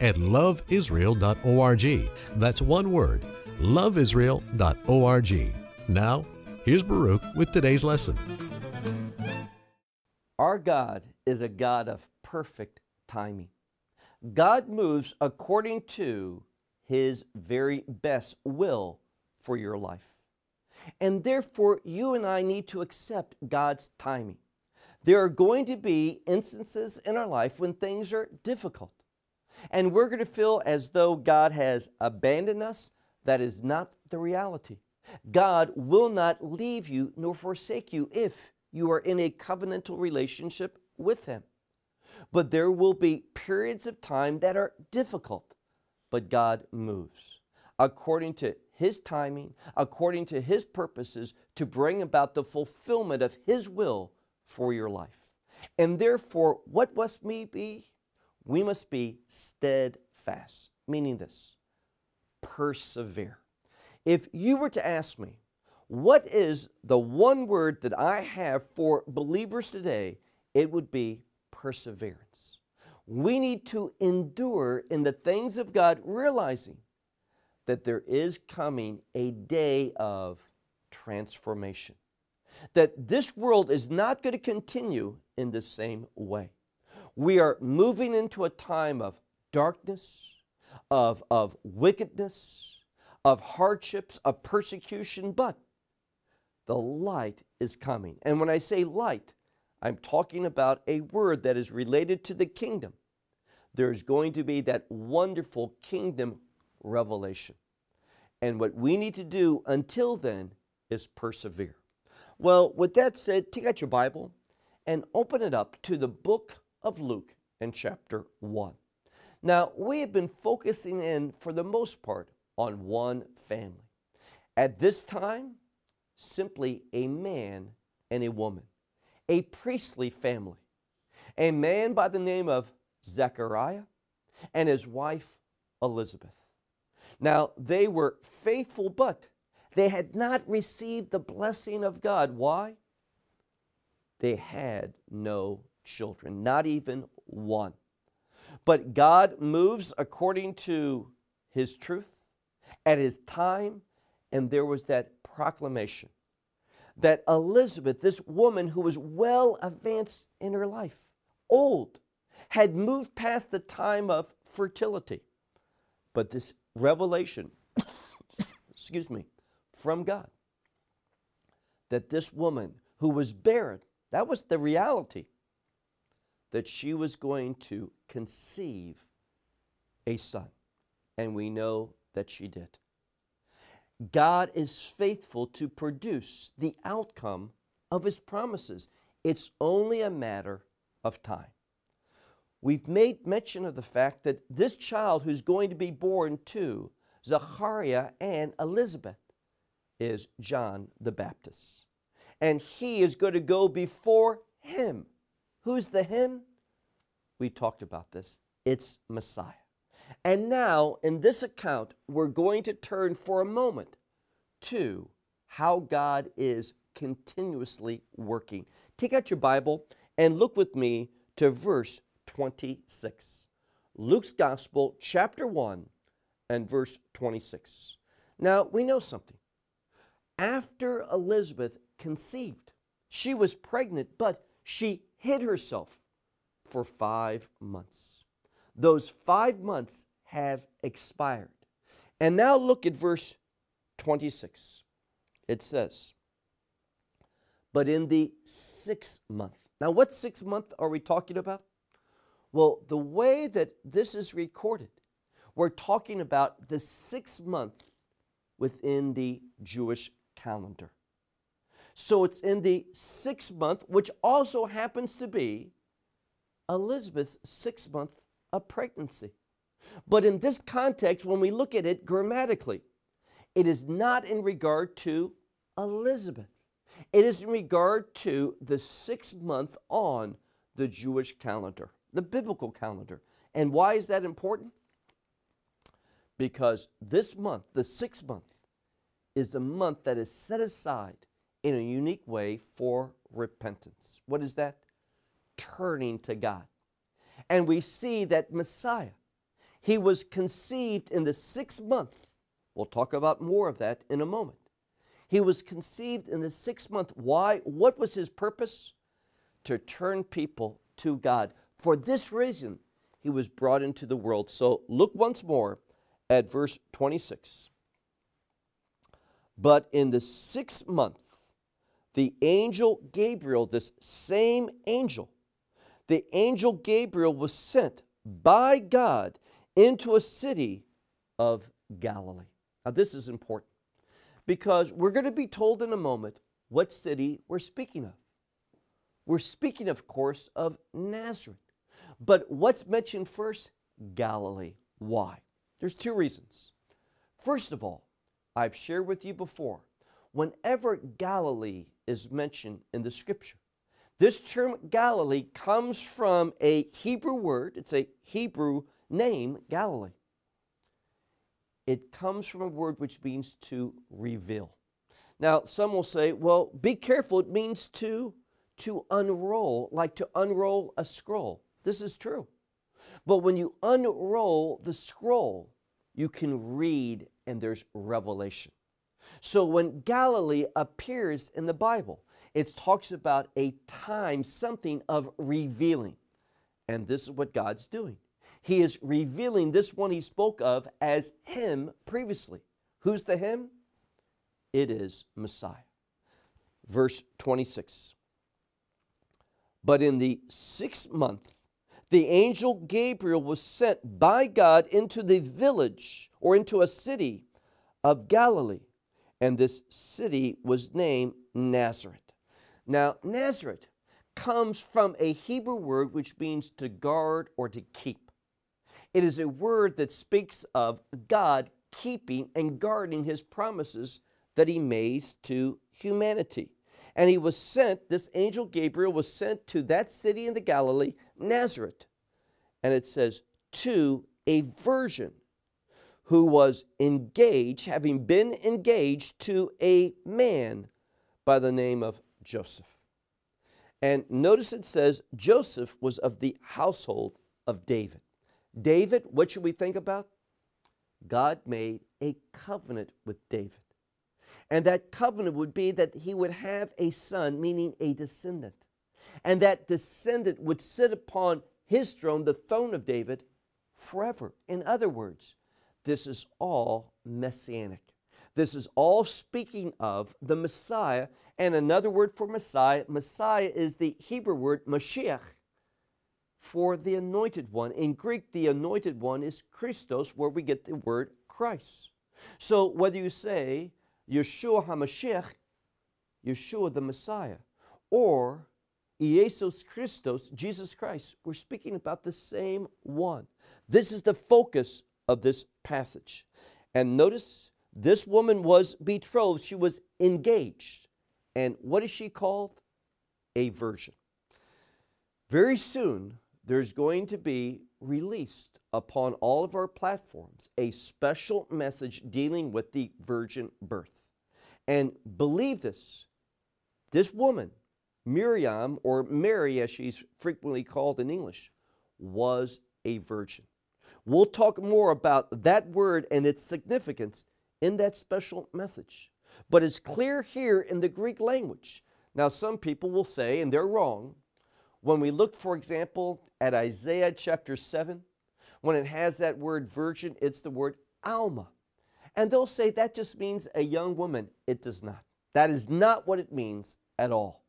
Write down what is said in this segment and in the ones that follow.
at loveisrael.org. That's one word, loveisrael.org. Now, here's Baruch with today's lesson. Our God is a God of perfect timing. God moves according to His very best will for your life. And therefore, you and I need to accept God's timing. There are going to be instances in our life when things are difficult. And we're going to feel as though God has abandoned us. That is not the reality. God will not leave you nor forsake you if you are in a covenantal relationship with Him. But there will be periods of time that are difficult, but God moves according to His timing, according to His purposes to bring about the fulfillment of His will for your life. And therefore, what must me be? We must be steadfast, meaning this persevere. If you were to ask me, what is the one word that I have for believers today? It would be perseverance. We need to endure in the things of God, realizing that there is coming a day of transformation. That this world is not going to continue in the same way. We are moving into a time of darkness, of, of wickedness, of hardships, of persecution, but the light is coming. And when I say light, I'm talking about a word that is related to the kingdom. There's going to be that wonderful kingdom revelation. And what we need to do until then is persevere. Well, with that said, take out your Bible and open it up to the book of Luke and chapter 1. Now, we have been focusing in, for the most part, on one family. At this time, simply a man and a woman, a priestly family. A man by the name of Zechariah and his wife Elizabeth. Now, they were faithful, but they had not received the blessing of God. Why? They had no children, not even one. But God moves according to His truth at His time, and there was that proclamation that Elizabeth, this woman who was well advanced in her life, old, had moved past the time of fertility. But this revelation, excuse me, from God, that this woman who was barren, that was the reality, that she was going to conceive a son. And we know that she did. God is faithful to produce the outcome of His promises. It's only a matter of time. We've made mention of the fact that this child who's going to be born to Zachariah and Elizabeth is John the Baptist. And he is going to go before him. Who's the him? We talked about this. It's Messiah. And now, in this account, we're going to turn for a moment to how God is continuously working. Take out your Bible and look with me to verse 26. Luke's Gospel, chapter 1, and verse 26. Now, we know something. After Elizabeth conceived, she was pregnant, but she hid herself for five months. Those five months have expired. And now look at verse 26. It says, But in the sixth month. Now, what sixth month are we talking about? Well, the way that this is recorded, we're talking about the sixth month within the Jewish calendar. So it's in the sixth month, which also happens to be Elizabeth's sixth month of pregnancy. But in this context, when we look at it grammatically, it is not in regard to Elizabeth. It is in regard to the sixth month on the Jewish calendar, the biblical calendar. And why is that important? Because this month, the sixth month, is the month that is set aside in a unique way for repentance. What is that? Turning to God. And we see that Messiah, he was conceived in the sixth month. We'll talk about more of that in a moment. He was conceived in the sixth month. Why? What was his purpose? To turn people to God. For this reason, he was brought into the world. So look once more at verse 26. But in the sixth month, the angel Gabriel, this same angel, the angel Gabriel was sent by God into a city of Galilee. Now, this is important because we're going to be told in a moment what city we're speaking of. We're speaking, of course, of Nazareth. But what's mentioned first? Galilee. Why? There's two reasons. First of all, I've shared with you before, whenever Galilee is mentioned in the scripture, this term Galilee comes from a Hebrew word, it's a Hebrew name, Galilee. It comes from a word which means to reveal. Now, some will say, well, be careful, it means to, to unroll, like to unroll a scroll. This is true. But when you unroll the scroll, you can read and there's revelation. So when Galilee appears in the Bible, it talks about a time, something of revealing. And this is what God's doing. He is revealing this one he spoke of as him previously. Who's the him? It is Messiah. Verse 26. But in the sixth month, the angel Gabriel was sent by God into the village or into a city of Galilee, and this city was named Nazareth. Now, Nazareth comes from a Hebrew word which means to guard or to keep. It is a word that speaks of God keeping and guarding his promises that he makes to humanity. And he was sent, this angel Gabriel was sent to that city in the Galilee, Nazareth. And it says, to a virgin who was engaged, having been engaged to a man by the name of Joseph. And notice it says Joseph was of the household of David. David, what should we think about? God made a covenant with David. And that covenant would be that he would have a son, meaning a descendant. And that descendant would sit upon his throne, the throne of David, forever. In other words, this is all messianic. This is all speaking of the Messiah. And another word for Messiah, Messiah is the Hebrew word Mashiach for the anointed one. In Greek, the anointed one is Christos, where we get the word Christ. So whether you say Yeshua HaMashiach, Yeshua the Messiah, or Jesus Christos, Jesus Christ, we're speaking about the same one. This is the focus of this passage. And notice this woman was betrothed, she was engaged. And what is she called? A virgin. Very soon, there's going to be released upon all of our platforms a special message dealing with the virgin birth. And believe this this woman, Miriam, or Mary as she's frequently called in English, was a virgin. We'll talk more about that word and its significance in that special message. But it's clear here in the Greek language. Now, some people will say, and they're wrong, when we look, for example, at Isaiah chapter 7, when it has that word virgin, it's the word Alma. And they'll say that just means a young woman. It does not. That is not what it means at all.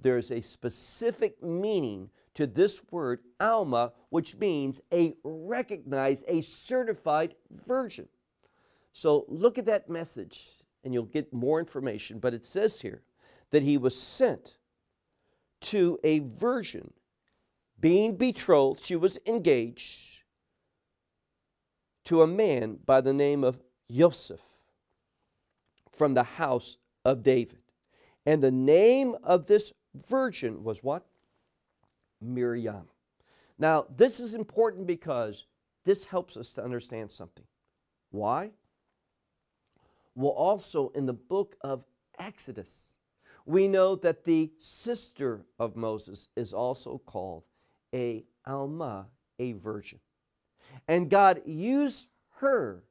There is a specific meaning to this word Alma, which means a recognized, a certified virgin. So look at that message and you'll get more information. But it says here that he was sent to a virgin being betrothed, she was engaged to a man by the name of Joseph from the house of David. And the name of this virgin was what? Miriam. Now, this is important because this helps us to understand something. Why? Well, also in the book of Exodus, we know that the sister of Moses is also called a Alma, a virgin. And God used her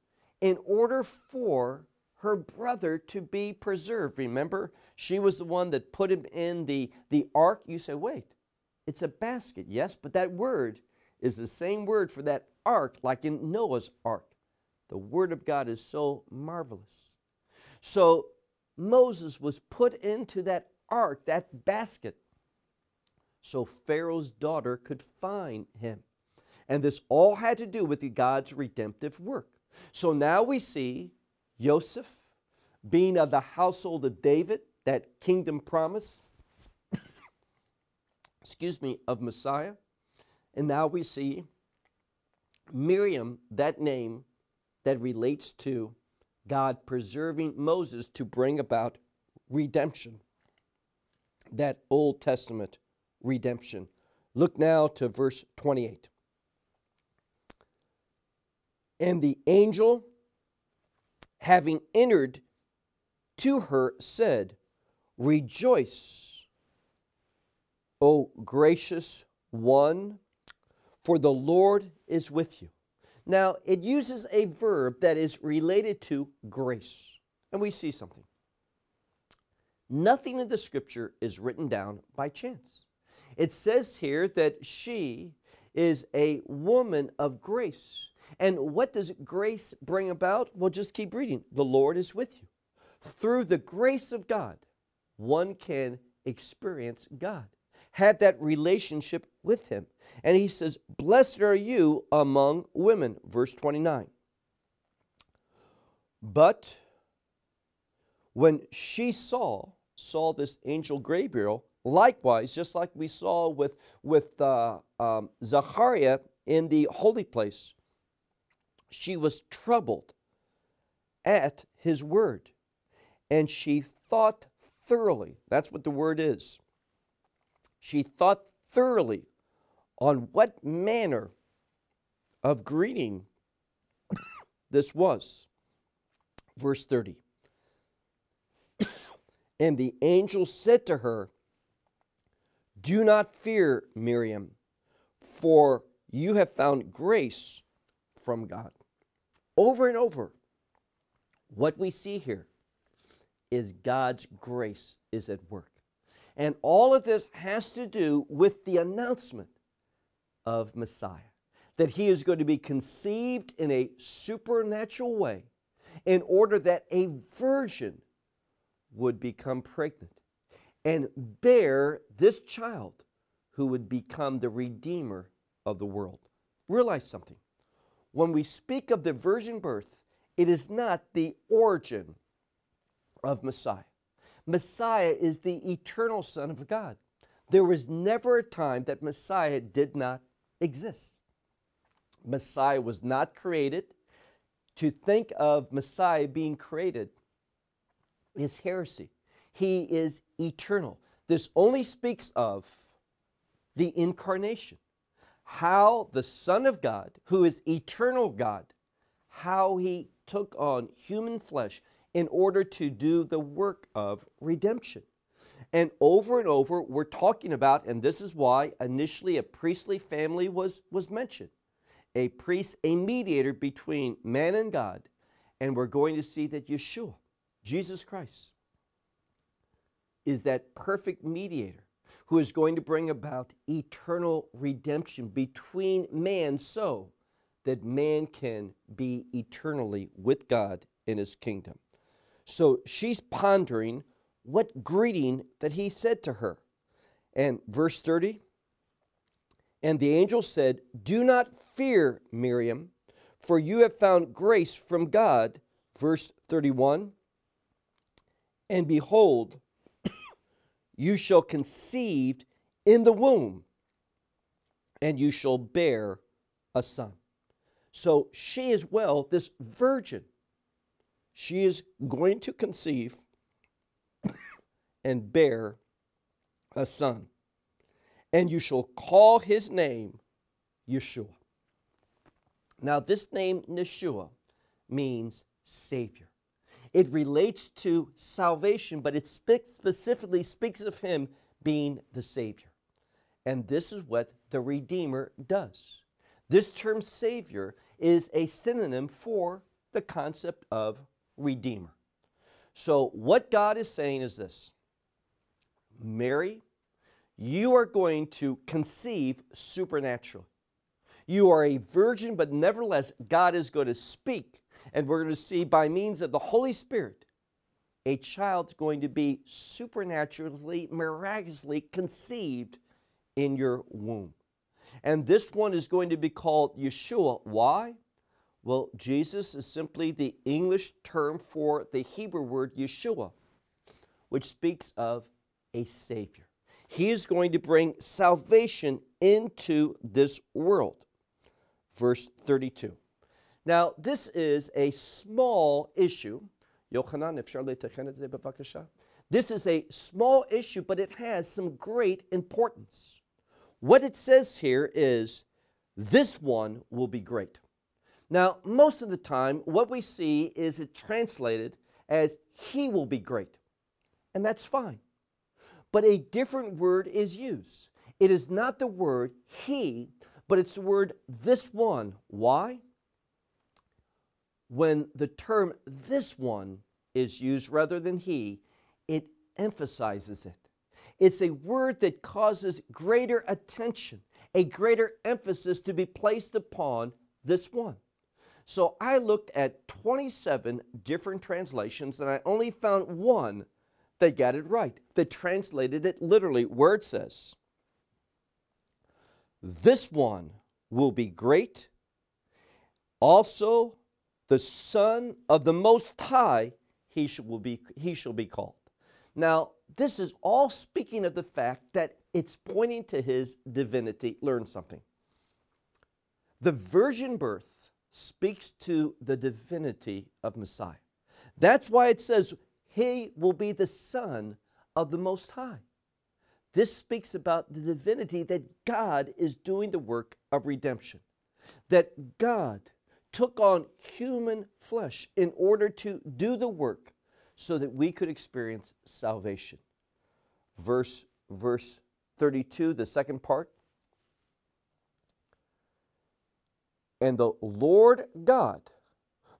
in order for her brother to be preserved. Remember, she was the one that put him in the, the ark. You say, wait, it's a basket. Yes, but that word is the same word for that ark, like in Noah's ark. The word of God is so marvelous. So Moses was put into that ark, that basket, so Pharaoh's daughter could find him. And this all had to do with God's redemptive work. So now we see Joseph being of the household of David, that kingdom promise, excuse me, of Messiah. And now we see Miriam, that name that relates to God preserving Moses to bring about redemption, that Old Testament redemption. Look now to verse 28. And the angel, having entered to her, said, Rejoice, O gracious one, for the Lord is with you. Now, it uses a verb that is related to grace. And we see something. Nothing in the scripture is written down by chance. It says here that she is a woman of grace. And what does grace bring about? Well, just keep reading. The Lord is with you. Through the grace of God, one can experience God, have that relationship with Him. And He says, Blessed are you among women, verse 29. But when she saw, saw this angel Gabriel, likewise, just like we saw with, with uh, um, Zachariah in the holy place, she was troubled at his word and she thought thoroughly. That's what the word is. She thought thoroughly on what manner of greeting this was. Verse 30. and the angel said to her, Do not fear, Miriam, for you have found grace from God. Over and over, what we see here is God's grace is at work. And all of this has to do with the announcement of Messiah, that he is going to be conceived in a supernatural way in order that a virgin would become pregnant and bear this child who would become the redeemer of the world. Realize something. When we speak of the virgin birth, it is not the origin of Messiah. Messiah is the eternal Son of God. There was never a time that Messiah did not exist. Messiah was not created. To think of Messiah being created is heresy. He is eternal. This only speaks of the incarnation. How the Son of God, who is eternal God, how he took on human flesh in order to do the work of redemption. And over and over, we're talking about, and this is why initially a priestly family was, was mentioned a priest, a mediator between man and God. And we're going to see that Yeshua, Jesus Christ, is that perfect mediator who is going to bring about eternal redemption between man so that man can be eternally with God in his kingdom. So she's pondering what greeting that he said to her. And verse 30 And the angel said, Do not fear, Miriam, for you have found grace from God. Verse 31 And behold, you shall conceive in the womb, and you shall bear a son. So she as well, this virgin, she is going to conceive and bear a son. And you shall call his name Yeshua. Now, this name, Yeshua, means Savior. It relates to salvation, but it specifically speaks of him being the Savior. And this is what the Redeemer does. This term Savior is a synonym for the concept of Redeemer. So, what God is saying is this Mary, you are going to conceive supernaturally. You are a virgin, but nevertheless, God is going to speak. And we're going to see by means of the Holy Spirit, a child's going to be supernaturally, miraculously conceived in your womb. And this one is going to be called Yeshua. Why? Well, Jesus is simply the English term for the Hebrew word Yeshua, which speaks of a Savior. He is going to bring salvation into this world. Verse 32. Now, this is a small issue. This is a small issue, but it has some great importance. What it says here is, this one will be great. Now, most of the time, what we see is it translated as, he will be great. And that's fine. But a different word is used. It is not the word he, but it's the word this one. Why? When the term this one is used rather than he, it emphasizes it. It's a word that causes greater attention, a greater emphasis to be placed upon this one. So I looked at 27 different translations and I only found one that got it right, that translated it literally where it says, This one will be great. Also, the Son of the Most High, he shall be, he shall be called. Now, this is all speaking of the fact that it's pointing to his divinity. Learn something. The virgin birth speaks to the divinity of Messiah. That's why it says he will be the Son of the Most High. This speaks about the divinity that God is doing the work of redemption, that God took on human flesh in order to do the work so that we could experience salvation. Verse, verse 32, the second part. And the Lord God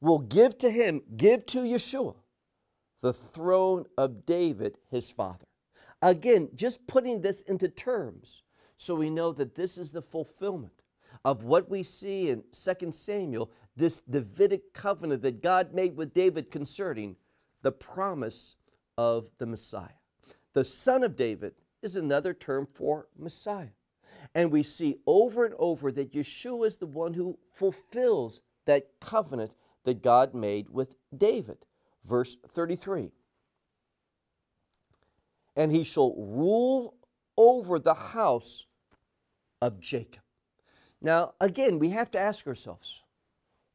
will give to him, give to Yeshua, the throne of David, his father. Again, just putting this into terms so we know that this is the fulfillment of what we see in 2 Samuel, this Davidic covenant that God made with David concerning the promise of the Messiah. The son of David is another term for Messiah. And we see over and over that Yeshua is the one who fulfills that covenant that God made with David. Verse 33 And he shall rule over the house of Jacob. Now, again, we have to ask ourselves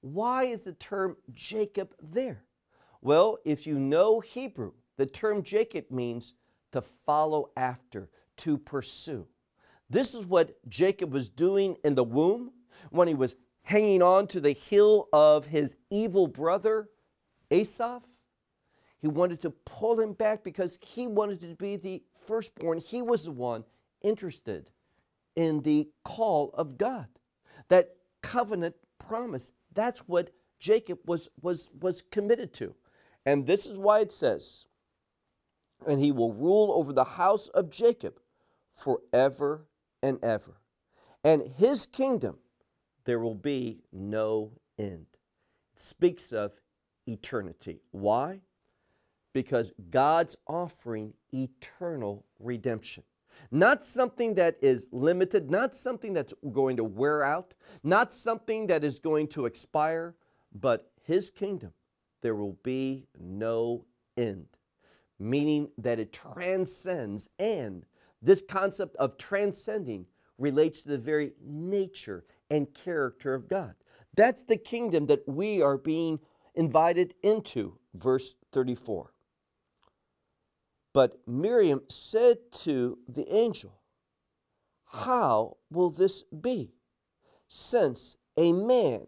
why is the term Jacob there? Well, if you know Hebrew, the term Jacob means to follow after, to pursue. This is what Jacob was doing in the womb when he was hanging on to the heel of his evil brother Esau. He wanted to pull him back because he wanted to be the firstborn. He was the one interested in the call of God. That covenant promise, that's what Jacob was, was, was committed to. And this is why it says, and he will rule over the house of Jacob forever and ever. And his kingdom, there will be no end. It speaks of eternity. Why? Because God's offering eternal redemption. Not something that is limited, not something that's going to wear out, not something that is going to expire, but His kingdom, there will be no end. Meaning that it transcends and this concept of transcending relates to the very nature and character of God. That's the kingdom that we are being invited into. Verse 34. But Miriam said to the angel, How will this be, since a man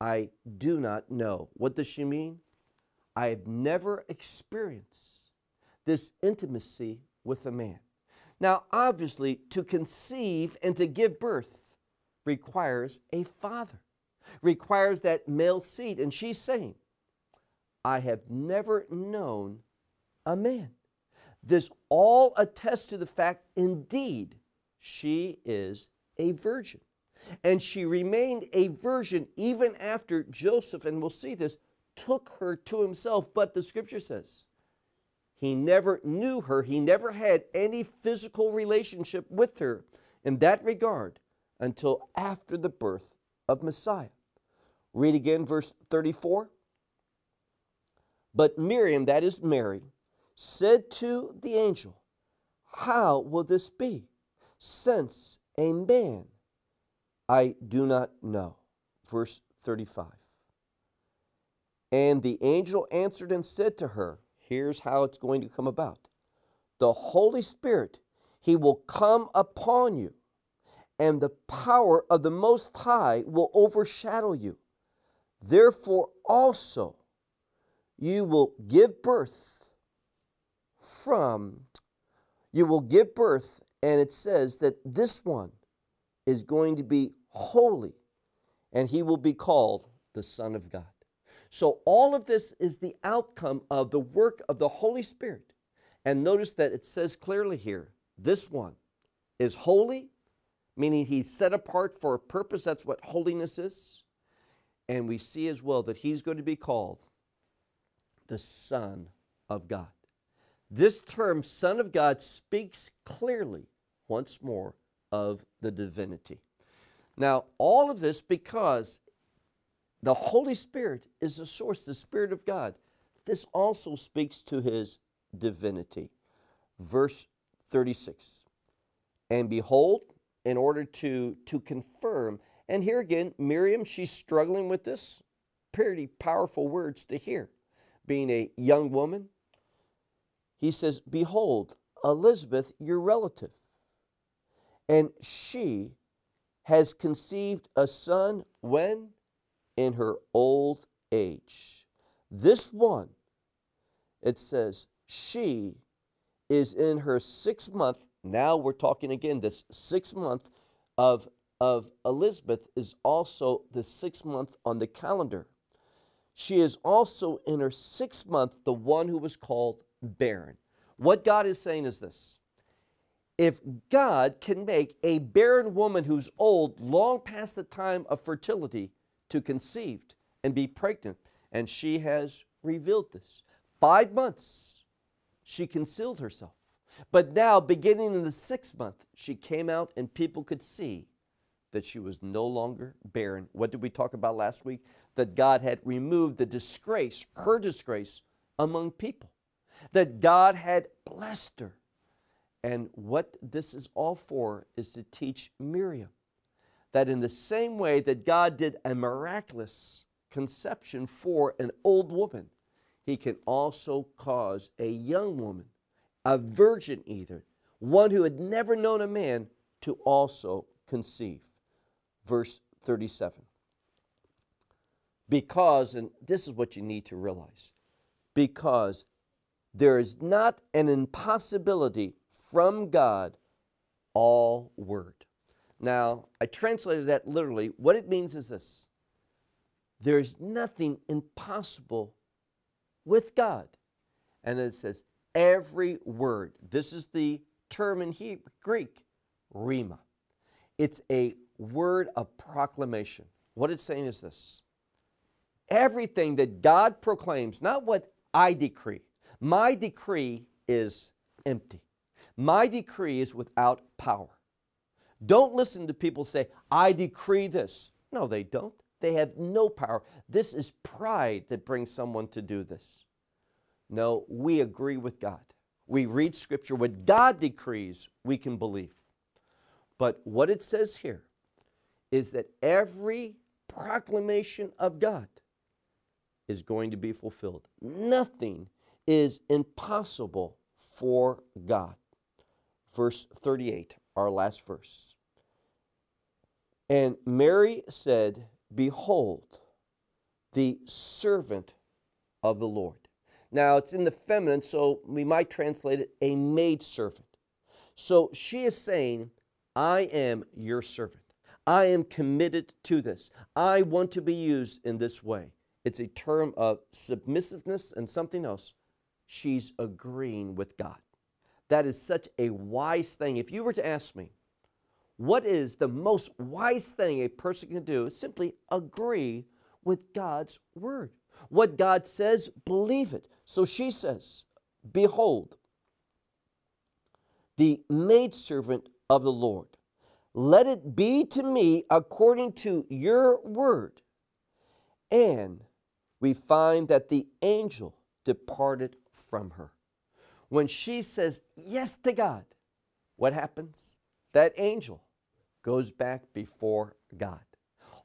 I do not know? What does she mean? I have never experienced this intimacy with a man. Now, obviously, to conceive and to give birth requires a father, requires that male seed. And she's saying, I have never known a man. This all attests to the fact, indeed, she is a virgin. And she remained a virgin even after Joseph, and we'll see this, took her to himself. But the scripture says, he never knew her, he never had any physical relationship with her in that regard until after the birth of Messiah. Read again verse 34. But Miriam, that is Mary, said to the angel, How will this be, since a man I do not know? Verse 35. And the angel answered and said to her, Here's how it's going to come about. The Holy Spirit, He will come upon you, and the power of the Most High will overshadow you. Therefore, also, you will give birth from, you will give birth, and it says that this one is going to be holy, and he will be called the Son of God. So, all of this is the outcome of the work of the Holy Spirit. And notice that it says clearly here this one is holy, meaning he's set apart for a purpose. That's what holiness is. And we see as well that he's going to be called the Son of God. This term, Son of God, speaks clearly once more of the divinity. Now, all of this because the Holy Spirit is the source, the Spirit of God. This also speaks to his divinity. Verse 36. And behold, in order to, to confirm, and here again, Miriam, she's struggling with this. Pretty powerful words to hear. Being a young woman, he says, Behold, Elizabeth, your relative, and she has conceived a son when? In her old age. This one, it says, she is in her sixth month. Now we're talking again, this sixth month of, of Elizabeth is also the sixth month on the calendar. She is also in her sixth month, the one who was called barren. What God is saying is this if God can make a barren woman who's old, long past the time of fertility, to conceived and be pregnant. And she has revealed this. Five months she concealed herself. But now, beginning in the sixth month, she came out and people could see that she was no longer barren. What did we talk about last week? That God had removed the disgrace, her disgrace, among people. That God had blessed her. And what this is all for is to teach Miriam that in the same way that God did a miraculous conception for an old woman, He can also cause a young woman, a virgin either, one who had never known a man, to also conceive. Verse 37. Because, and this is what you need to realize, because there is not an impossibility from God all word. Now, I translated that literally. What it means is this there is nothing impossible with God. And it says, every word. This is the term in Hebrew, Greek, rhema. It's a word of proclamation. What it's saying is this everything that God proclaims, not what I decree. My decree is empty. My decree is without power. Don't listen to people say, I decree this. No, they don't. They have no power. This is pride that brings someone to do this. No, we agree with God. We read Scripture. What God decrees, we can believe. But what it says here is that every proclamation of God is going to be fulfilled. Nothing is impossible for God. Verse 38, our last verse. And Mary said, Behold, the servant of the Lord. Now, it's in the feminine, so we might translate it a maid servant. So she is saying, I am your servant. I am committed to this. I want to be used in this way. It's a term of submissiveness and something else. She's agreeing with God. That is such a wise thing. If you were to ask me, what is the most wise thing a person can do? Simply agree with God's word. What God says, believe it. So she says, Behold, the maidservant of the Lord, let it be to me according to your word. And we find that the angel departed from her. When she says yes to God, what happens? That angel goes back before God.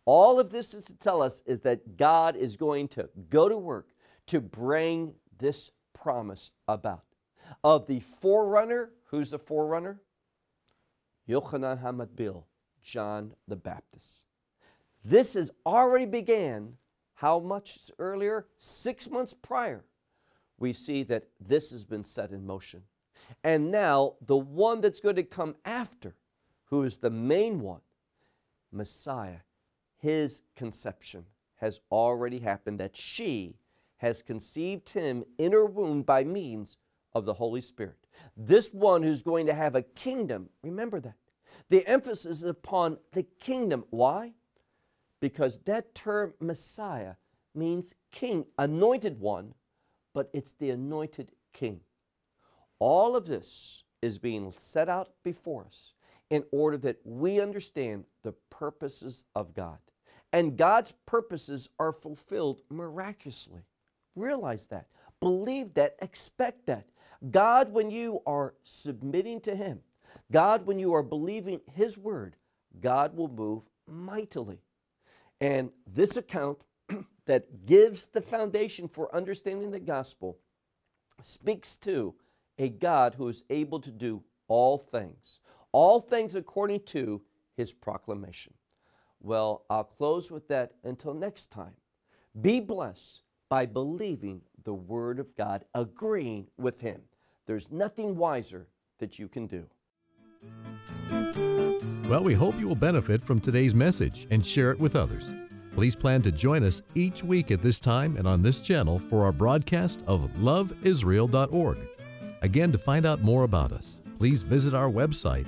All of this is to tell us is that God is going to go to work to bring this promise about. Of the forerunner, who's the forerunner? Yochanan HaMatbil, John the Baptist. This has already began how much earlier? Six months prior. We see that this has been set in motion. And now the one that's going to come after, who is the main one, Messiah, his conception has already happened, that she has conceived him in her womb by means of the Holy Spirit. This one who's going to have a kingdom, remember that. The emphasis is upon the kingdom. Why? Because that term Messiah means king, anointed one, but it's the anointed king. All of this is being set out before us in order that we understand the purposes of God. And God's purposes are fulfilled miraculously. Realize that. Believe that. Expect that. God, when you are submitting to Him, God, when you are believing His word, God will move mightily. And this account that gives the foundation for understanding the gospel speaks to a God who is able to do all things, all things according to his proclamation. Well, I'll close with that until next time. Be blessed by believing the Word of God, agreeing with Him. There's nothing wiser that you can do. Well, we hope you will benefit from today's message and share it with others. Please plan to join us each week at this time and on this channel for our broadcast of loveisrael.org. Again, to find out more about us, please visit our website,